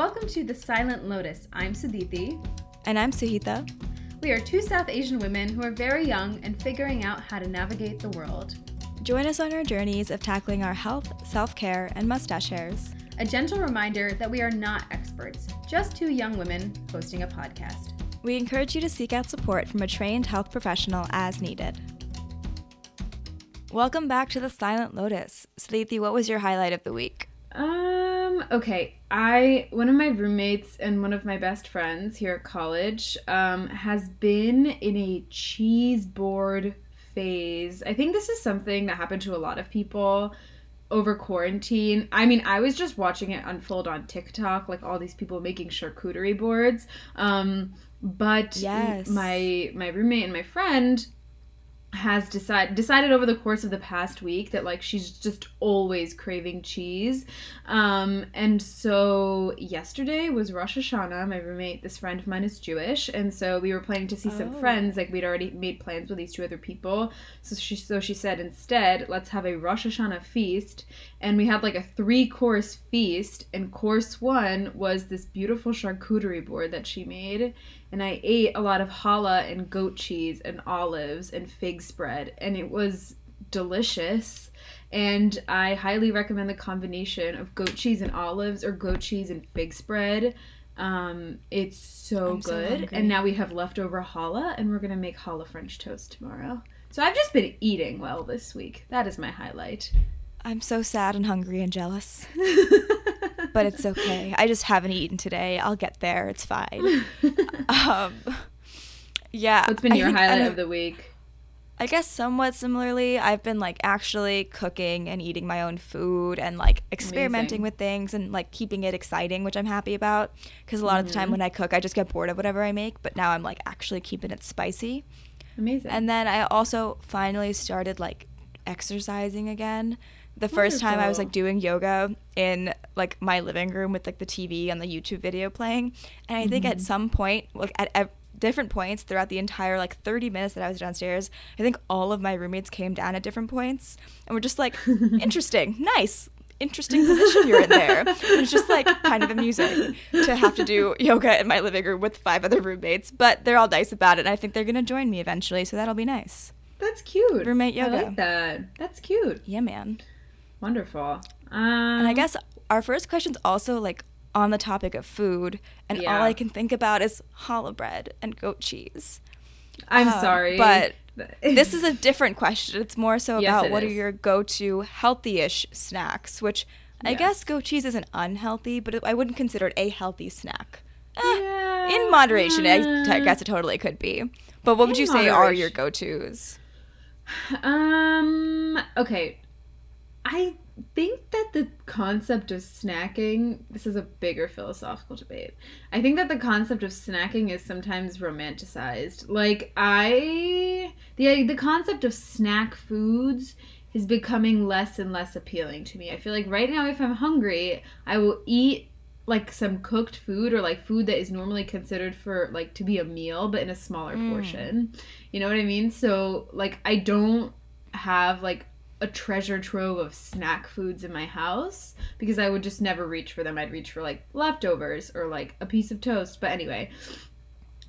Welcome to The Silent Lotus. I'm Sadithi. And I'm Suhita. We are two South Asian women who are very young and figuring out how to navigate the world. Join us on our journeys of tackling our health, self care, and mustache hairs. A gentle reminder that we are not experts, just two young women hosting a podcast. We encourage you to seek out support from a trained health professional as needed. Welcome back to The Silent Lotus. Sadithi, what was your highlight of the week? Um, okay. I one of my roommates and one of my best friends here at college um has been in a cheese board phase. I think this is something that happened to a lot of people over quarantine. I mean, I was just watching it unfold on TikTok, like all these people making charcuterie boards. Um, but Yes. my my roommate and my friend has decided decided over the course of the past week that like she's just always craving cheese. Um and so yesterday was rosh hashanah. My roommate this friend of mine is jewish. And so we were planning to see some Oh. friends like we'd already made plans with these two other people. So she so she said instead let's have a rosh hashanah feast. And we had like a three course feast. And course one was this beautiful charcuterie board that she made and I ate a lot of challah and goat cheese and olives and fig spread, and it was delicious. And I highly recommend the combination of goat cheese and olives or goat cheese and fig spread. Um, it's so I'm good. hungry. and now we have leftover challah, and we're gonna make challah French toast tomorrow. So I've just been eating well this week. That is my highlight. I'm so sad and hungry and jealous, but it's okay. I just haven't eaten today. I'll get there. It's fine. um, yeah. What's been your think- highlight of the week? I guess somewhat similarly, I've been like actually cooking and eating my own food and like experimenting Amazing. with things and like keeping it exciting, which I'm happy about. Because a lot of the time Mhm. when I cook, I just get bored of whatever I make, but now I'm like actually keeping it spicy. Amazing. And then I also finally started like exercising again. The first time I was like doing yoga in like my living room with like the TV and the YouTube video playing. And I think Mm-hmm. at some point, like at ev- different points throughout the entire like 30 minutes that I was downstairs, I think all of my roommates came down at different points and were just like, interesting, nice. Interesting position you're in there. It was just like kind of amusing to have to do yoga in my living room with five other roommates, but they're all nice about it. And I think they're gonna join me eventually, so that'll be nice. That's cute. Roommate yoga. I like that. That's cute. Yeah, man. Wonderful. Um, And I guess our first question's also like on the topic of food, and all I can think about is challah bread and goat cheese. I'm Um, sorry, but This is a different question. It's more so about it what is. are your go-to healthy-ish snacks, which I Yeah. guess goat cheese isn't unhealthy, but I wouldn't consider it a healthy snack. Eh, Yeah, in moderation, I t- uh, guess it totally could be. But what would you say are your go-tos? Um. Okay. I think that the concept of snacking. This is a bigger philosophical debate. I think that the concept of snacking is sometimes romanticized. Like I, the the concept of snack foods is becoming less and less appealing to me. I feel like right now, if I'm hungry, I will eat like some cooked food or like food that is normally considered for like to be a meal but in a smaller Mm. portion you know what i mean so like i don't have like a treasure trove of snack foods in my house because i would just never reach for them. I'd reach for like leftovers or like a piece of toast. But anyway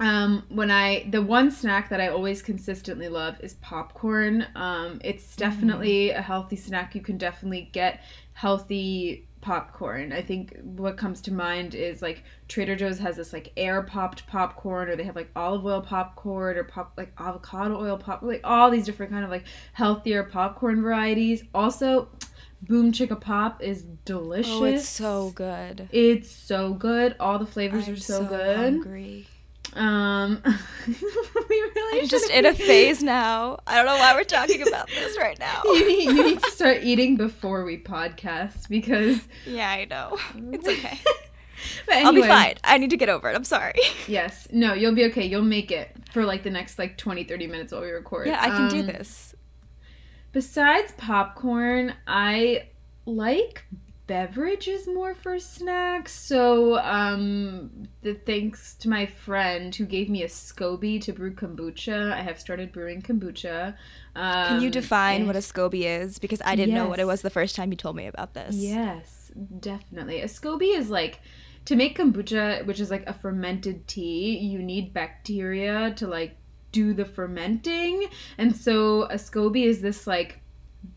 um when i the one snack that i always consistently love is popcorn. Um it's definitely a healthy snack. You can definitely get healthy popcorn. I think what comes to mind is like trader joe's has this like air popped popcorn or they have like olive oil popcorn or pop like avocado oil pop like all these different kind of like healthier popcorn varieties. Also boom chicka pop is delicious Oh, it's so good. it's so good. All the flavors I'm are so, good. hungry. Um, we really I'm just in a phase now. I don't know why we're talking about this right now. You need, you need to start eating before we podcast because Yeah, I know. It's okay. But I'll be fine. I need to get over it. I'm sorry. Yes, no, you'll be okay. You'll make it for like the next like 20, 30 minutes while we record. Yeah, I can do Um, this. Besides popcorn, I like beverages more for snacks. So, um, the thanks to my friend who gave me a SCOBY to brew kombucha, I have started brewing kombucha. Um, Can you define and- what a SCOBY is? Because I didn't know what it was the first time you told me about this. Yes, definitely. A SCOBY is like to make kombucha, which is like a fermented tea, you need bacteria to like do the fermenting. And so a SCOBY is this like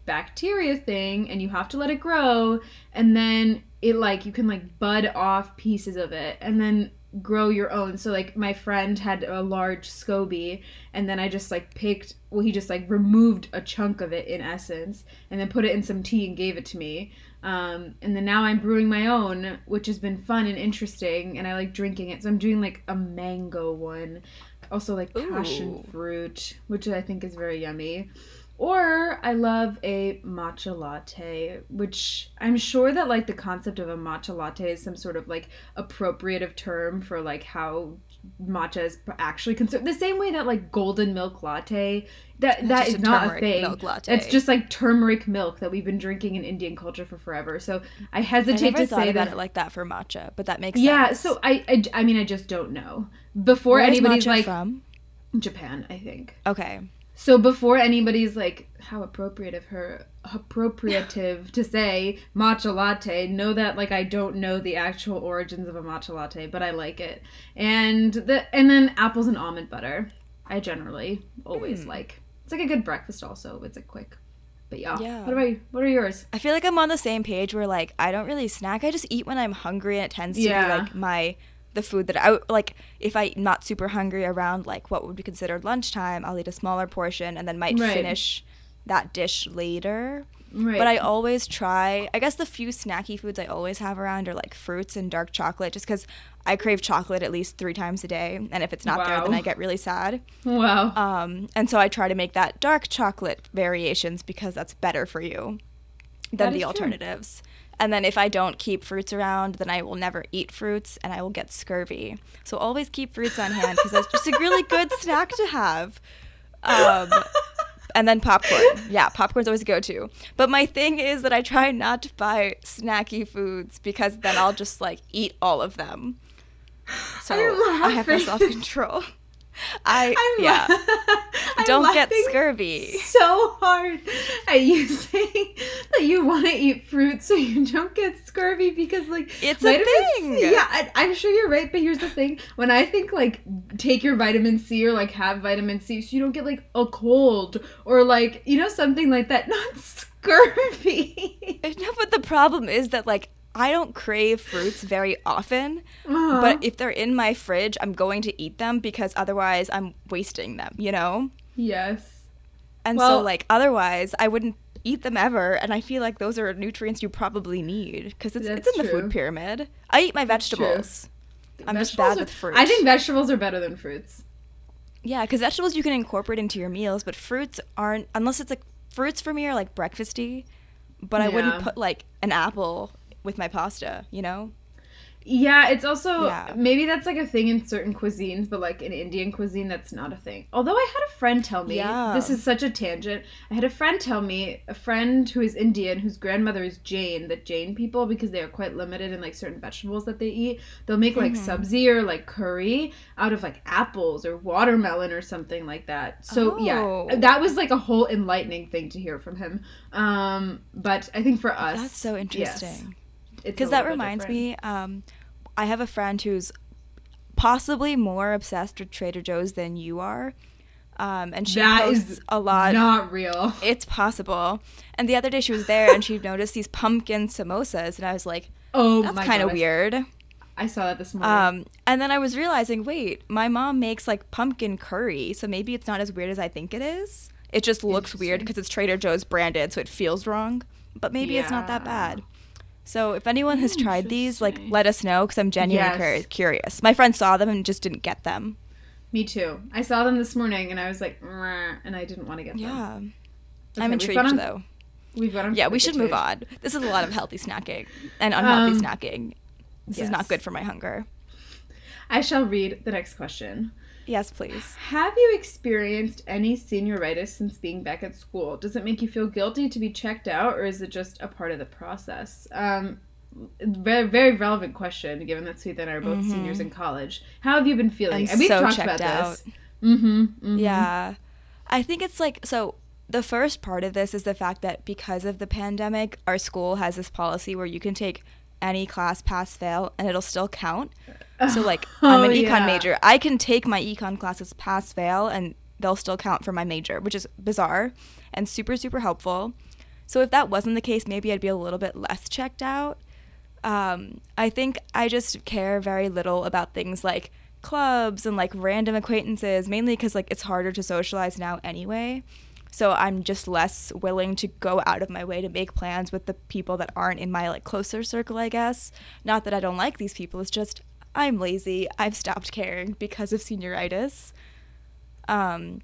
bacteria thing and you have to let it grow and then it like you can like bud off pieces of it and then grow your own. So like my friend had a large SCOBY and then I just like picked well he just like removed a chunk of it in essence and then put it in some tea and gave it to me. Um, and then now I'm brewing my own, which has been fun and interesting, and I like drinking it. So I'm doing like a mango one, also like passion Ooh. fruit, which I think is very yummy. Or I love a matcha latte, which I'm sure that like the concept of a matcha latte is some sort of like appropriative term for like how matcha is actually considered. The same way that like golden milk latte, that That's that is a not a thing. milk latte. It's just like turmeric milk that we've been drinking in Indian culture for forever. So I I hesitate never to thought say about that. it like that for matcha, but that makes sense. yeah, sense. so I, I I mean I just don't know. Before Where anybody's like from? Japan, I think. Okay. So before anybody's like, how appropriate of her, appropriative to say matcha latte, know that like I don't know the actual origins of a matcha latte, but I like it. And the and then apples and almond butter, I generally always Hmm. like. It's like a good breakfast. Also, it's a quick. But yeah. Yeah. What about you? What are yours? I feel like I'm on the same page where like I don't really snack. I just eat when I'm hungry, and it tends to Yeah. be like my the food that I like. If I'm not super hungry around like what would be considered lunchtime, I'll eat a smaller portion and then might Right. finish that dish later. Right. But I always try. I guess the few snacky foods I always have around are like fruits and dark chocolate, just because I crave chocolate at least three times a day, and if it's not there, then I get really sad. wow. Um, and so I try to make that dark chocolate variations because that's better for you than is the true. And then if I don't keep fruits around, then I will never eat fruits and I will get scurvy. So always keep fruits on hand because that's just a really good snack to have. Um, and then popcorn. Yeah, popcorn's always a go to. But my thing is that I try not to buy snacky foods because then I'll just like eat all of them. So I have no self control. I I'm yeah. I'm Don't get scurvy. So hard at you saying that you want to eat fruit so you don't get scurvy because like It's a thing. Yeah, I, I'm sure you're right, but here's the thing: when I think like take your vitamin C or like have vitamin C so you don't get like a cold or like you know something like that, not scurvy. No, but the problem is that like I don't crave fruits very often, Uh-huh. but if they're in my fridge, I'm going to eat them because otherwise I'm wasting them, you know? yes, And Well- so like otherwise I wouldn't eat them ever and I feel like those are nutrients you probably need because it's, it's in the true. food pyramid. I eat my vegetables. I'm just bad are- with fruit. I think vegetables are better than fruits. Yeah, because vegetables you can incorporate into your meals, but fruits aren't unless it's like fruits for me are like breakfasty. But I wouldn't put like an apple with my pasta, you know? Yeah, it's also Yeah. maybe that's like a thing in certain cuisines, but like in Indian cuisine, that's not a thing. Although I had a friend tell me Yeah. this is such a tangent. I had a friend tell me a friend who is Indian whose grandmother is Jain. That Jain people, because they are quite limited in like certain vegetables that they eat, they'll make like Mhm. sabzi or like curry out of like apples or watermelon or something like that. So yeah, Oh. that was like a whole enlightening thing to hear from him. Um, but I think for us, That's so interesting. a Because that reminds different. me, um, I have a friend who's possibly more obsessed with Trader Joe's than you are. Um, and she That posts a lot. Not real. It's possible. And the other day she was there and she noticed these pumpkin samosas, and I was like, Oh, "That's kind of weird." I saw that this morning. Um, and then I was realizing, wait, my mom makes like pumpkin curry, so maybe it's not as weird as I think it is. It just looks weird because it's Trader Joe's branded, so it feels wrong. But maybe it's not that bad. So if anyone has tried these, like let us know because I'm genuinely Yes. curi- curious. My friend saw them and just didn't get them. Me too. I saw them this morning and I was like, and I didn't want to get them. Yeah, Okay, I'm intrigued on- though. We've got Yeah, we should move on. This is a lot of healthy snacking and unhealthy Um, snacking. This is not good for my hunger. I shall read the next question. Yes, please. Have you experienced any senioritis since being back at school? Does it make you feel guilty to be checked out, or is it just a part of the process? Um, very, very relevant question, given that Sweet and I are both Mhm. seniors in college. How have you been feeling? I'm we've so talked about out. this. Mm-hmm, Yeah. I think it's like so the first part of this is the fact that because of the pandemic, our school has this policy where you can take any class pass fail and it'll still count. So like Oh, I'm an econ yeah. major. I can take my econ classes pass fail and they'll still count for my major, which is bizarre and super super helpful. So if that wasn't the case, maybe I'd be a little bit less checked out. Um, I think I just care very little about things like clubs and like random acquaintances, mainly because like it's harder to socialize now anyway. So I'm just less willing to go out of my way to make plans with the people that aren't in my like closer circle, I guess. Not that I don't like these people, it's just I'm lazy. I've stopped caring because of senioritis. Um,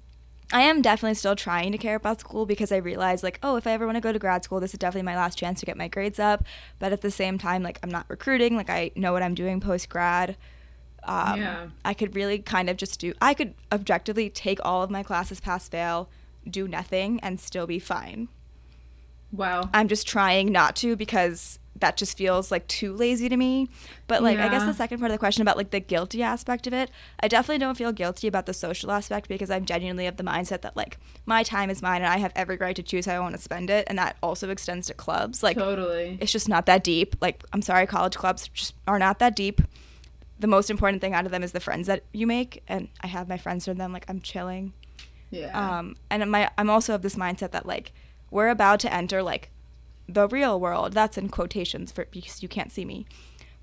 I am definitely still trying to care about school because I realize like, oh, if I ever want to go to grad school, this is definitely my last chance to get my grades up. But at the same time, like I'm not recruiting, like I know what I'm doing post grad. Um, Yeah. I could really kind of just do. I could objectively take all of my classes pass fail, do nothing, and still be fine. Wow. I'm just trying not to because that just feels like too lazy to me. But like I guess the second part of the question about like the guilty aspect of it, I definitely don't feel guilty about the social aspect because I'm genuinely of the mindset that like my time is mine and I have every right to choose how I want to spend it and that also extends to clubs. Like totally. it's just not that deep. Like I'm sorry college clubs just are not that deep. The most important thing out of them is the friends that you make and I have my friends from them like I'm chilling. Yeah. Um, and my I'm also of this mindset that like we're about to enter like the real world. That's in quotations for because you can't see me.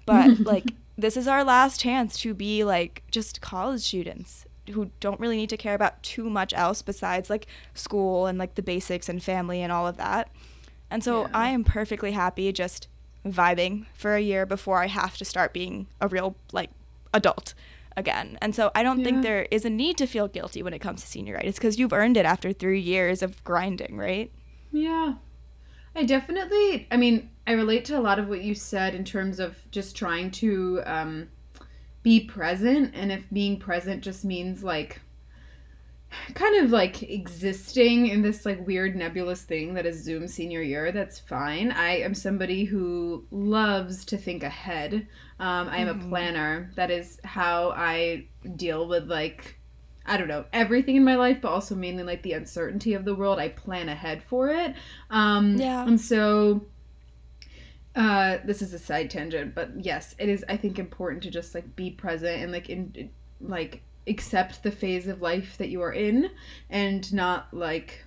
But like this is our last chance to be like just college students who don't really need to care about too much else besides like school and like the basics and family and all of that. And so Yeah. I am perfectly happy just vibing for a year before I have to start being a real like adult again. And so I don't Yeah. think there is a need to feel guilty when it comes to senioritis because you've earned it after 3 years of grinding, right? Yeah. I definitely, I mean, I relate to a lot of what you said in terms of just trying to um, be present. And if being present just means like, kind of like existing in this like weird nebulous thing that is Zoom senior year, that's fine. I am somebody who loves to think ahead. Um, I am a planner. That is how I deal with like I don't know, everything in my life, but also mainly like the uncertainty of the world. I plan ahead for it. Um, Yeah. And so, uh, this is a side tangent, but yes, it is, I think, important to just like be present and like, in, like, accept the phase of life that you are in and not like,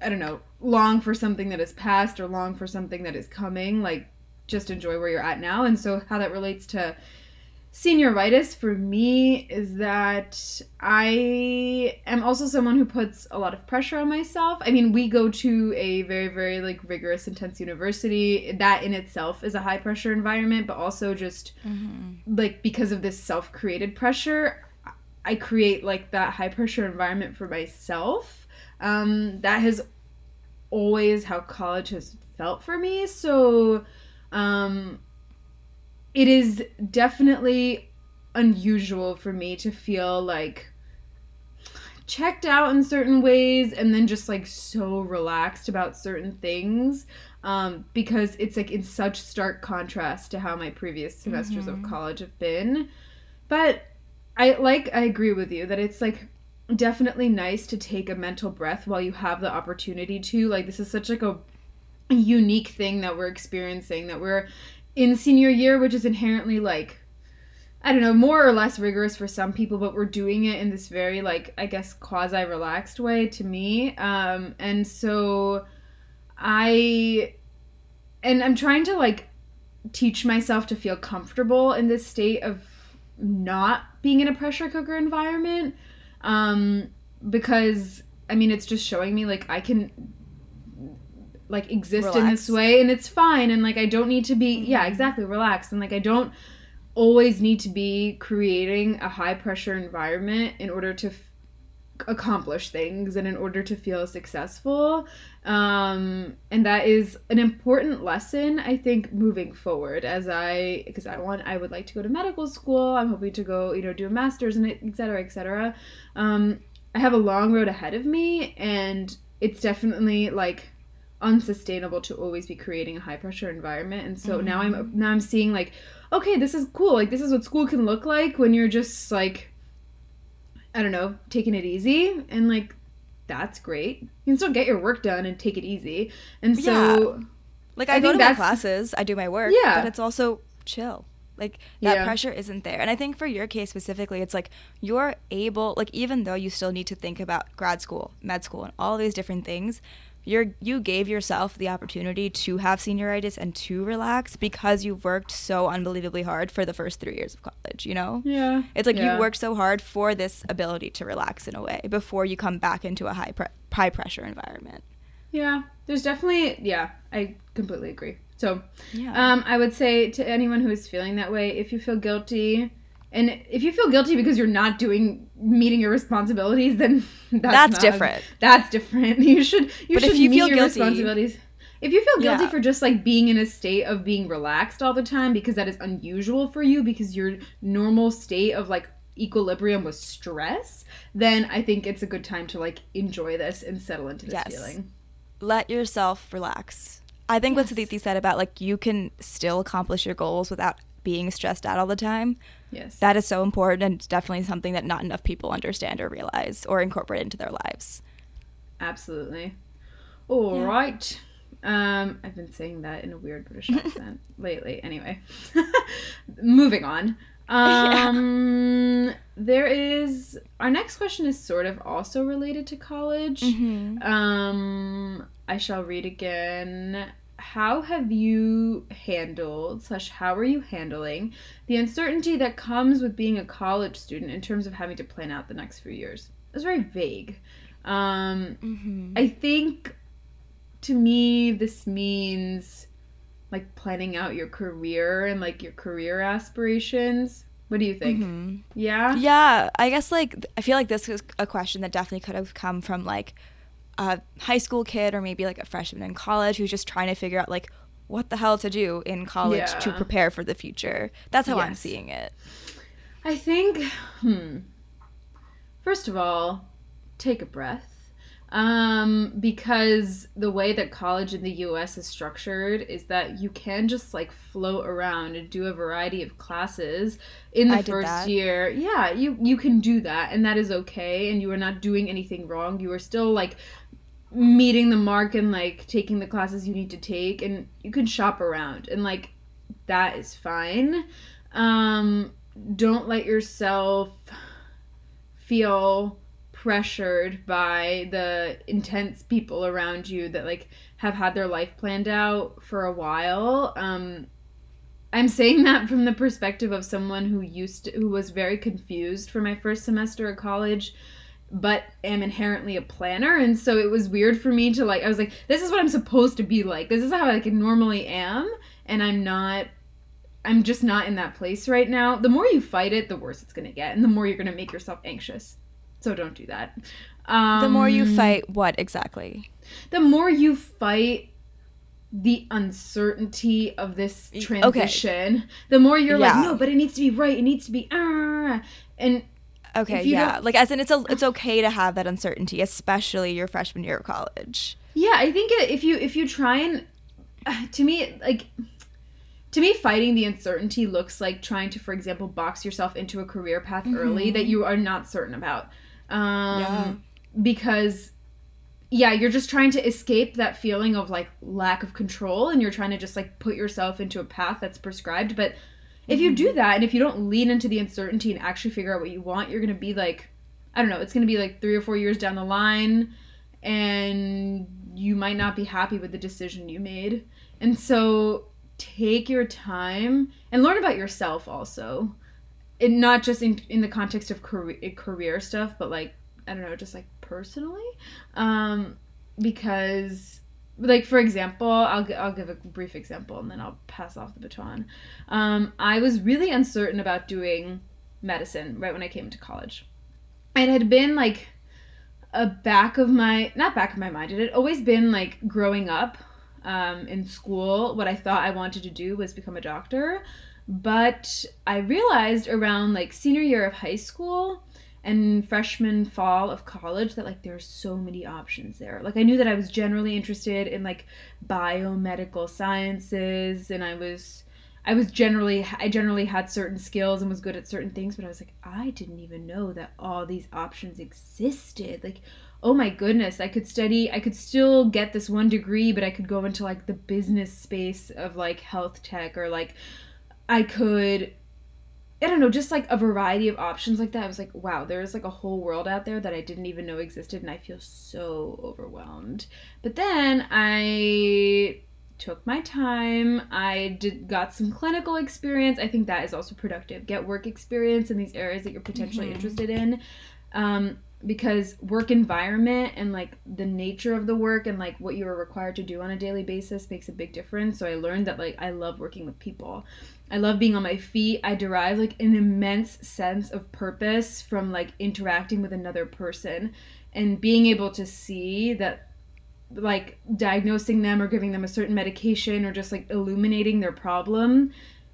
I don't know, long for something that is past or long for something that is coming. Like, just enjoy where you're at now. And so, how that relates to senioritis for me is that I am also someone who puts a lot of pressure on myself. I mean, we go to a very, very like rigorous, intense university. That in itself is a high pressure environment, but also just like because of this self created pressure, I create like that high pressure environment for myself. Um, that has always how college has felt for me. So, um, it is definitely unusual for me to feel like checked out in certain ways and then just like so relaxed about certain things um, because it's like in such stark contrast to how my previous semesters of college have been. But i like i agree with you that it's like definitely nice to take a mental breath while you have the opportunity to. Like this is such like a unique thing that we're experiencing that we're in senior year which is inherently like I don't know, more or less rigorous for some people, but we're doing it in this very like I guess quasi relaxed way to me. Um and so I and I'm trying to like teach myself to feel comfortable in this state of not being in a pressure cooker environment um because I mean it's just showing me like I can like exist in this way and it's fine and like I don't need to be yeah exactly relax and like I don't always need to be creating a high pressure environment in order to f- accomplish things and in order to feel successful um and that is an important lesson i think moving forward as i because i want i would like to go to medical school i'm hoping to go you know do a master's and et cetera et cetera um i have a long road ahead of me and it's definitely like unsustainable to always be creating a high pressure environment and so now i'm mm-hmm. now i'm seeing like okay this is cool like this is what school can look like when you're just like i don't know taking it easy and like that's great you can still get your work done and take it easy and so Like I I, go think to my classes, I do my work, Yeah. but it's also chill. Like that Yeah. pressure isn't there. And I think for your case specifically, it's like you're able like even though you still need to think about grad school, med school and all these different things, you're you gave yourself the opportunity to have senioritis and to relax because you've worked so unbelievably hard for the first 3 years of college, you know? Yeah. It's like yeah. you worked so hard for this ability to relax in a way before you come back into a high pre- high pressure environment. Yeah. There's definitely yeah, I completely agree. So Yeah. Um, I would say to anyone who is feeling that way, if you feel guilty, and if you feel guilty because you're not doing meeting your responsibilities, then that's, That's not- different. That's different. You should you But should if you meet feel your guilty- responsibilities. If you feel guilty Yeah. for just like being in a state of being relaxed all the time because that is unusual for you because your normal state of like equilibrium was stress, then I think it's a good time to like enjoy this and settle into this Yes. feeling. let yourself relax. I think what Yes. Sadithi said about like you can still accomplish your goals without being stressed out all the time. Yes. That is so important and it's definitely something that not enough people understand or realize or incorporate into their lives. Absolutely. All Yeah. right. Um, I've been saying that in a weird British accent lately. Anyway, moving on. Um, there is our next question is sort of also related to college. Mm-hmm. Um, I shall read again. How have you handled slash how are you handling the uncertainty that comes with being a college student in terms of having to plan out the next few years? It's very vague. Um, Mm-hmm. I think to me this means like planning out your career and like your career aspirations. What do you think? Mm-hmm. Yeah? Yeah, I guess like I feel like this is a question that definitely could have come from like a high school kid or maybe like a freshman in college who's just trying to figure out like what the hell to do in college to prepare for the future. That's how I'm seeing it. I think, hmm. First of all, take a breath. Um, because the way that college in the US is structured is that you can just like float around and do a variety of classes in the I first year. Yeah, you you can do that and that is okay and you are not doing anything wrong. You are still like meeting the mark and like taking the classes you need to take and you can shop around and like that is fine. Um don't let yourself feel pressured by the intense people around you that like have had their life planned out for a while. Um i'm saying that from the perspective of someone who used to, who was very confused for my first semester of college but am inherently a planner. And so it was weird for me to like i was like this is what i'm supposed to be like. This is how i like normally am. And i'm not i'm just not in that place right now. The more you fight it the worse it's going to get. And the more you're going to make yourself anxious so don't do that um, the more you fight what exactly? the more you fight the uncertainty of this Y- okay. transition the more you're like no but it needs to be right it needs to be ah. and Okay, yeah. Like as in it's a, it's okay to have that uncertainty, especially your freshman year of college. Yeah, I think if you if you try and to me like to me fighting the uncertainty looks like trying to for example box yourself into a career path early Mhm. that you are not certain about. Um Yeah. because yeah, you're just trying to escape that feeling of like lack of control and you're trying to just like put yourself into a path that's prescribed, but if you do that and if you don't lean into the uncertainty and actually figure out what you want, you're going to be like I don't know, it's going to be like 3 or 4 years down the line and you might not be happy with the decision you made. And so take your time and learn about yourself also. Not just in in the context of career career stuff, but like I don't know, just like personally. Um because like for example, I'll I'll give a brief example and then I'll pass off the baton. Um I was really uncertain about doing medicine right when I came to college. It had been like a back of my not back of my mind. It had always been like growing up um, in school. What I thought I wanted to do was become a doctor, but I realized around like senior year of high school and freshman fall of college that like there's so many options there. Like I knew that I was generally interested in like biomedical sciences and I was I was generally I generally had certain skills and was good at certain things, but I was like I didn't even know that all these options existed. Like oh my goodness, I could study, I could still get this one degree, but I could go into like the business space of like health tech or like I could I don't know, just like a variety of options like that. I was like, wow, there's like a whole world out there that I didn't even know existed, and I feel so overwhelmed. But then I took my time. I did got some clinical experience. I think that is also productive. Get work experience in these areas that you're potentially Mhm. interested in. Um, because work environment and like the nature of the work and like what you are required to do on a daily basis makes a big difference. So I learned that like I love working with people. I love being on my feet. I derive like an immense sense of purpose from like interacting with another person and being able to see that like diagnosing them or giving them a certain medication or just like illuminating their problem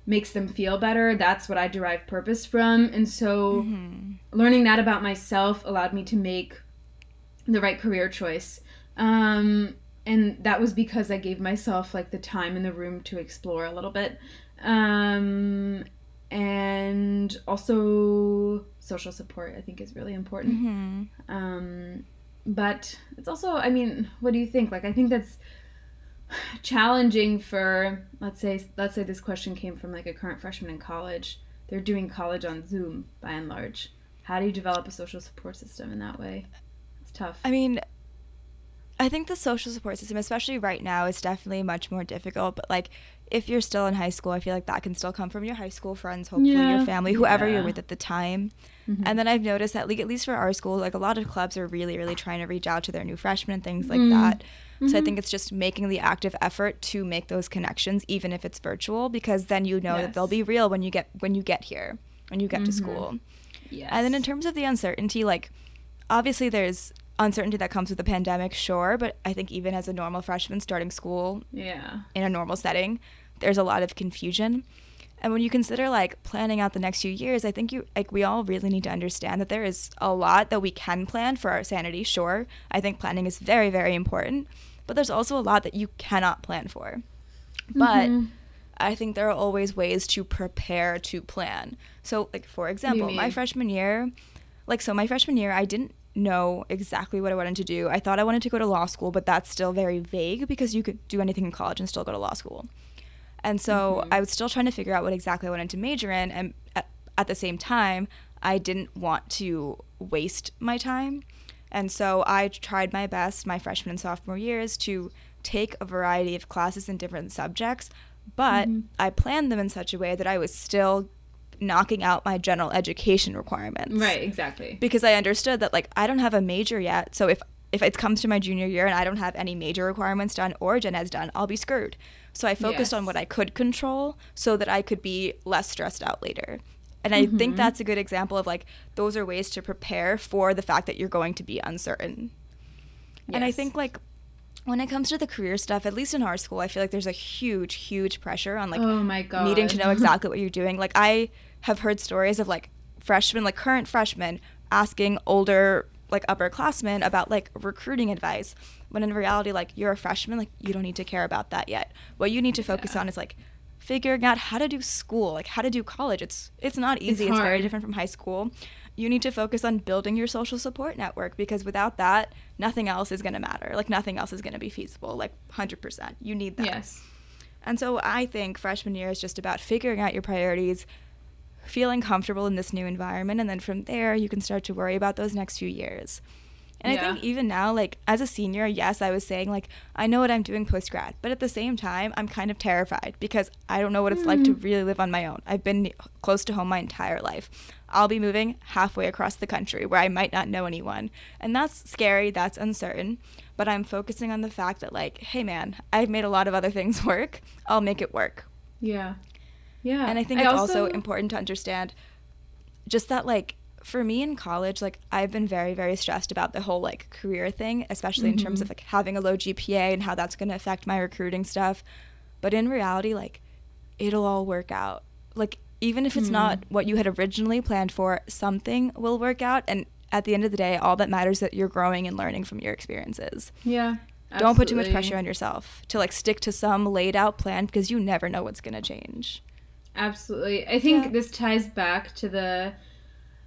makes them feel better. That's what I derive purpose from. And so Mhm. learning that about myself allowed me to make the right career choice. Um, and that was because I gave myself like the time and the room to explore a little bit. Um, and also social support, I think, is really important. Mhm. Um, but it's also, I mean, what do you think? Like, I think that's challenging for, let's say, let's say this question came from like a current freshman in college. They're doing college on Zoom by and large. How do you develop a social support system in that way? It's tough. I mean, I think the social support system, especially right now, is definitely much more difficult. But like, if you're still in high school, I feel like that can still come from your high school friends, hopefully Yeah. your family, whoever Yeah. you're with at the time. Mhm. And then I've noticed that, like, at least for our school, like a lot of clubs are really, really trying to reach out to their new freshmen and things like Mm. that. So I Mhm. think it's just making the active effort to make those connections, even if it's virtual, because then you know that they'll be real when you get when you get here, when you get to Mhm. school. yes. And then in terms of the uncertainty, like obviously there's uncertainty that comes with the pandemic, sure, but I think even as a normal freshman starting school yeah. in a normal setting, there's a lot of confusion. And when you consider like planning out the next few years, I think you like we all really need to understand that there is a lot that we can plan for our sanity, sure. I think planning is very very important, but there's also a lot that you cannot plan for. But Mhm. I think there are always ways to prepare to plan. So, like for example, my freshman year, like so my freshman year, I didn't know exactly what I wanted to do. I thought I wanted to go to law school, but that's still very vague because you could do anything in college and still go to law school. And so Mhm. I was still trying to figure out what exactly I wanted to major in, and at, at the same time, I didn't want to waste my time. And so I tried my best my freshman and sophomore years to take a variety of classes in different subjects, but Mhm. I planned them in such a way that I was still knocking out my general education requirements. Right, exactly. Because I understood that like I don't have a major yet, so if if it comes to my junior year and I don't have any major requirements done or gen eds done, I'll be screwed. So I focused on what I could control so that I could be less stressed out later. And I think Mhm. that's a good example of like those are ways to prepare for the fact that you're going to be uncertain. And I think like when it comes to the career stuff, at least in our school, I feel like there's a huge, huge pressure on like oh my god. needing to know exactly what you're doing. Like I have heard stories of like freshmen, like current freshmen, asking older like upperclassmen about like recruiting advice. When in reality, like you're a freshman, like you don't need to care about that yet. What you need to focus Yeah. on is like figuring out how to do school, like how to do college. It's it's not easy. It's, very different from high school. You need to focus on building your social support network because without that, nothing else is going to matter. Like nothing else is going to be feasible. Like 100%. You need that. Yes. And so I think freshman year is just about figuring out your priorities, feeling comfortable in this new environment, and then from there you can start to worry about those next few years. And I think even now, like as a senior, yes, I was saying like I know what I'm doing post grad, but at the same time, I'm kind of terrified because I don't know what it's like to Mm. really live on my own. I've been close to home my entire life. I'll be moving halfway across the country where I might not know anyone, and that's scary. That's uncertain. But I'm focusing on the fact that like, hey man, I've made a lot of other things work. I'll make it work. Yeah. Yeah. And I think it's also, important to understand just that like for me in college, like I've been very, very stressed about the whole like career thing, especially in terms of like having a low GPA and how that's gonna affect my recruiting stuff. But in reality, like it'll all work out. Like even if it's Hmm. not what you had originally planned for, something will work out and at the end of the day, all that matters is that you're growing and learning from your experiences. Yeah. Don't put too much pressure on yourself to like stick to some laid out plan because you never know what's gonna change. Absolutely. I think Yeah. this ties back to the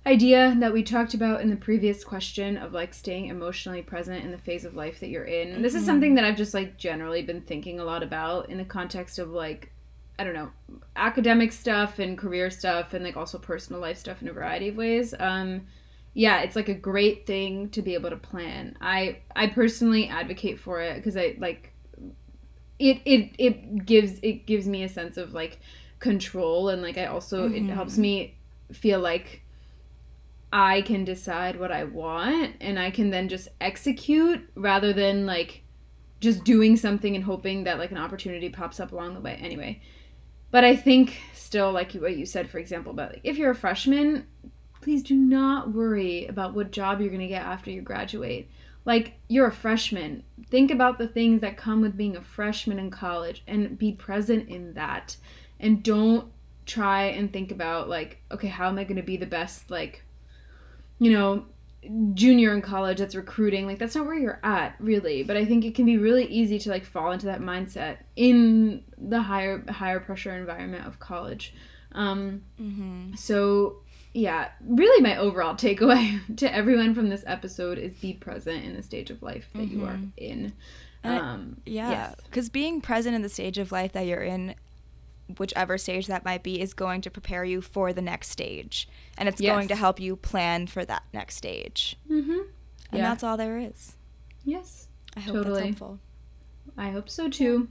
idea that we talked about in the previous question of like staying emotionally present in the phase of life that you're in. This is Mhm. something that I've just like generally been thinking a lot about in the context of like I don't know, academic stuff and career stuff and like also personal life stuff in a variety of ways. Um, yeah, it's like a great thing to be able to plan. I I personally advocate for it because I like it it it gives it gives me a sense of like control and like I also mm-hmm. it helps me feel like I can decide what I want and I can then just execute rather than like just doing something and hoping that like an opportunity pops up along the way. Anyway, but I think still like what you said for example about like if you're a freshman, please do not worry about what job you're going to get after you graduate. Like you're a freshman. Think about the things that come with being a freshman in college and be present in that. And don't try and think about like okay, how am I going to be the best like you know, junior in college that's recruiting like that's not where you're at really but i think it can be really easy to like fall into that mindset in the higher higher pressure environment of college um mm-hmm. so yeah really my overall takeaway to everyone from this episode is be present in the stage of life that mm-hmm. you are mm-hmm. in um yeah because yes. being present in the stage of life that you're in whichever stage that might be is going to prepare you for the next stage. And it's yes. going to help you plan for that next stage. Mm-hmm. and yeah. that's all there is. Yes. I hope totally. that's helpful. I hope so too.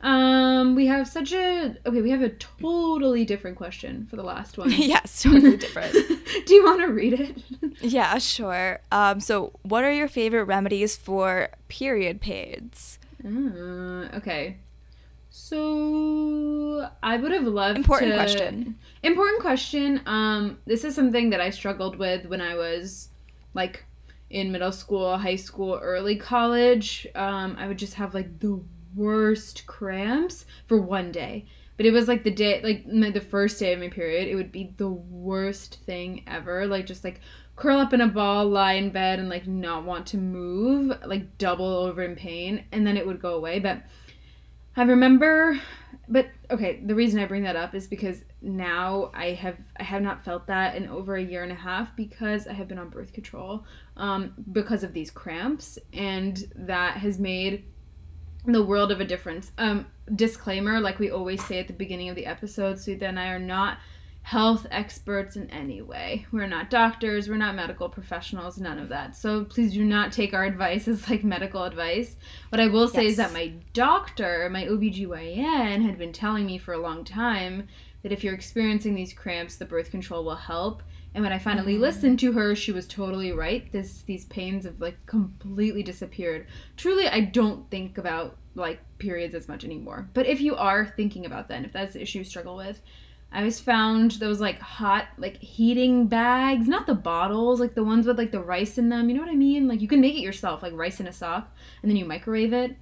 Um we have such a okay we have a totally different question for the last one. Yes totally different. Do you want to read it? Yeah sure. Um so what are your favorite remedies for period pains uh, okay. So I would have loved important to, question. Important question. Um, this is something that I struggled with when I was like in middle school, high school, early college. Um, I would just have like the worst cramps for one day. But it was like the day, like my, the first day of my period, it would be the worst thing ever. Like just like curl up in a ball, lie in bed, and like not want to move, like double over in pain, and then it would go away. But I remember, but okay, the reason I bring that up is because now I have I have not felt that in over a year and a half because I have been on birth control um, because of these cramps, and that has made the world of a difference. Um, disclaimer, like we always say at the beginning of the episode, Sweet and I are not health experts in any way. We're not doctors, we're not medical professionals, none of that. So please do not take our advice as like medical advice. What I will say yes. is that my doctor, my OBGYN, had been telling me for a long time that if you're experiencing these cramps, the birth control will help. And when I finally mm-hmm. listened to her, she was totally right. This these pains have like completely disappeared. Truly, I don't think about like periods as much anymore. But if you are thinking about that, if that's the issue you struggle with, I always found those like hot like heating bags, not the bottles, like the ones with like the rice in them. You know what I mean? Like you can make it yourself, like rice in a sock, and then you microwave it.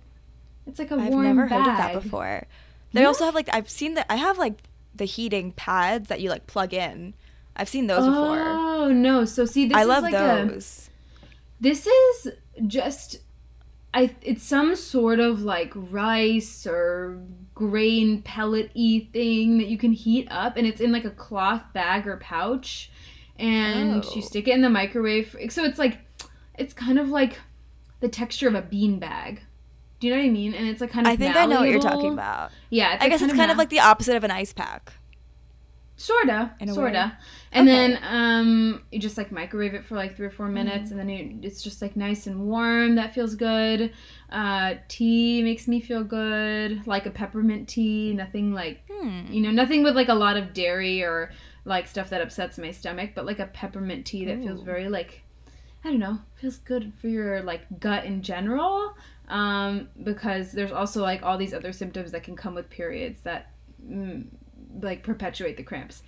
It's like a I've warm never bag. heard of that before. They yeah. also have like I've seen that I have like the heating pads that you like plug in. I've seen those oh, before. Oh no! So see, this I is love like those. A, this is just I it's some sort of like rice or grain pellet y thing that you can heat up and it's in like a cloth bag or pouch and oh. you stick it in the microwave. So it's like it's kind of like the texture of a bean bag. Do you know what I mean? And it's like kind of I think malleable. I know what you're talking about. Yeah, I guess it's kind of like the opposite of an ice pack. Sorta, sorta. And okay. then um, you just like microwave it for like three or four minutes, mm. and then it, it's just like nice and warm. That feels good. Uh, tea makes me feel good, like a peppermint tea. Nothing like hmm. you know, nothing with like a lot of dairy or like stuff that upsets my stomach, but like a peppermint tea that Ooh. feels very like I don't know, feels good for your like gut in general. Um, because there's also like all these other symptoms that can come with periods that. Mm, like perpetuate the cramps.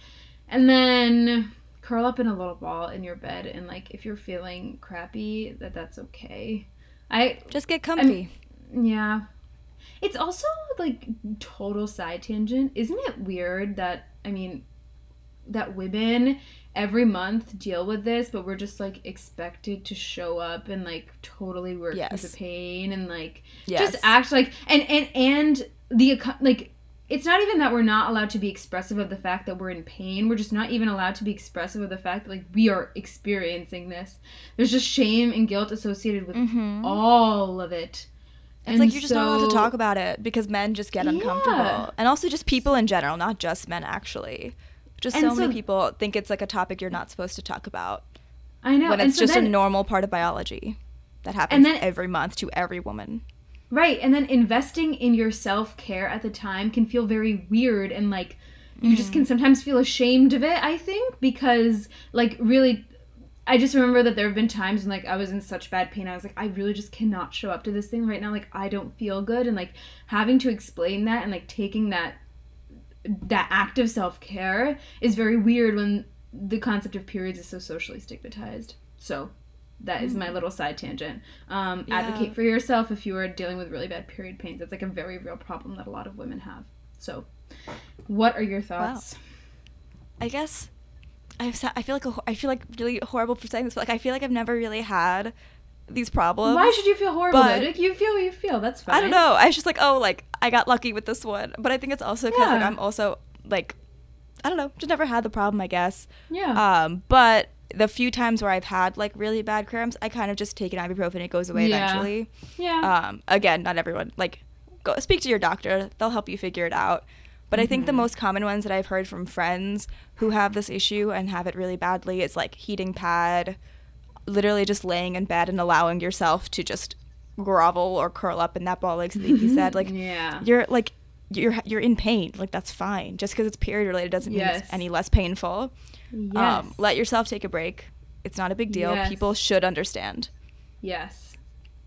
And then curl up in a little ball in your bed and like if you're feeling crappy that that's okay. I just get comfy. I mean, yeah. It's also like total side tangent. Isn't it weird that I mean that women every month deal with this, but we're just like expected to show up and like totally work yes. through the pain and like yes. just act like and and and the like it's not even that we're not allowed to be expressive of the fact that we're in pain. We're just not even allowed to be expressive of the fact that like we are experiencing this. There's just shame and guilt associated with mm-hmm. all of it. It's like you're just not allowed to talk about it because men just get uncomfortable. Yeah. And also just people in general, not just men actually. Just And so, many people think it's like a topic you're not supposed to talk about I know. when it's so just a normal part of biology that happens then- every month to every woman. Right, and then investing in your self care at the time can feel very weird and like you just can mm. sometimes feel ashamed of it, I think, because like really I just remember that there have been times when like I was in such bad pain. I was like, I really just cannot show up to this thing right now. Like I don't feel good and like having to explain that and like taking that that act of self care is very weird when the concept of periods is so socially stigmatized. So that is my little side tangent. Um, Yeah. Advocate for yourself if you are dealing with really bad period pains. It's like a very real problem that a lot of women have. So, what are your thoughts? I guess I've sa- I feel like a, ho- I feel like really horrible for saying this, but like I feel like I've never really had these problems. Why should you feel horrible? but- it? You feel what you feel. That's fine. I don't know. I was just like, oh, like I got lucky with this one, but I think it's also because like I'm also like, I don't know, just never had the problem, I guess. Yeah. Um, but the few times where I've had like really bad cramps, I kind of just take an ibuprofen. It goes away Yeah. eventually. yeah. Um, again, not everyone. Like, go speak to your doctor. They'll help you figure it out. But I think the Mhm. most common ones that I've heard from friends who have this issue and have it really badly is like heating pad, literally just laying in bed and allowing yourself to just grovel or curl up in that ball like Sleepy said. Like yeah. you're like you're you're in pain. Like that's fine. Just because it's period related doesn't mean Yes. it's any less painful. Yes. Um, let yourself take a break. It's not a big deal. Yes. People should understand. yes.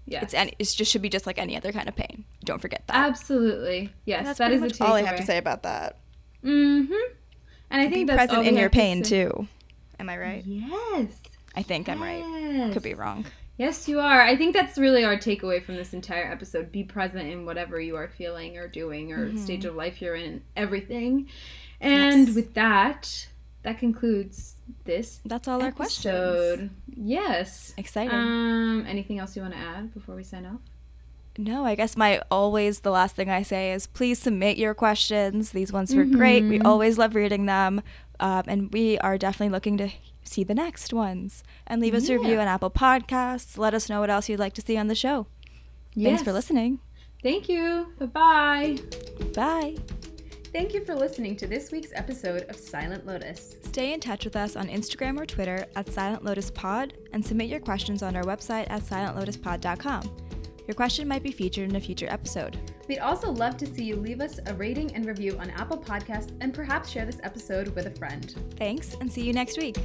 Yes. It's any, it's just should be just like any other kind of pain. Don't forget that. Absolutely. Yes. And that's that pretty much all I have to say about that. Mm-hmm. And I Be think that's present in your have to pain too. Am I right? Yes. I think I'm right. Could be wrong. Yes, you are. I think that's really our takeaway from this entire episode. Be present in whatever you are feeling or doing or Mhm. stage of life you're in, everything. And Yes. with that, that concludes this That's all our questions. Yes. Exciting. Um, anything else you want to add before we sign off? no, I guess my always the last thing I say is please submit your questions. These ones were great. We Mhm. always love reading them, um, and we are definitely looking to see the next ones. And leave us a review on Apple Podcasts. Let us know what else you'd like to see on the show. Thanks for listening. Thank you. Bye-bye. Bye. Thank you for listening to this week's episode of Silent Lotus. Stay in touch with us on Instagram or Twitter at Silent Lotus Pod and submit your questions on our website at silentlotuspod.com. Your question might be featured in a future episode. We'd also love to see you leave us a rating and review on Apple Podcasts and perhaps share this episode with a friend. Thanks and see you next week.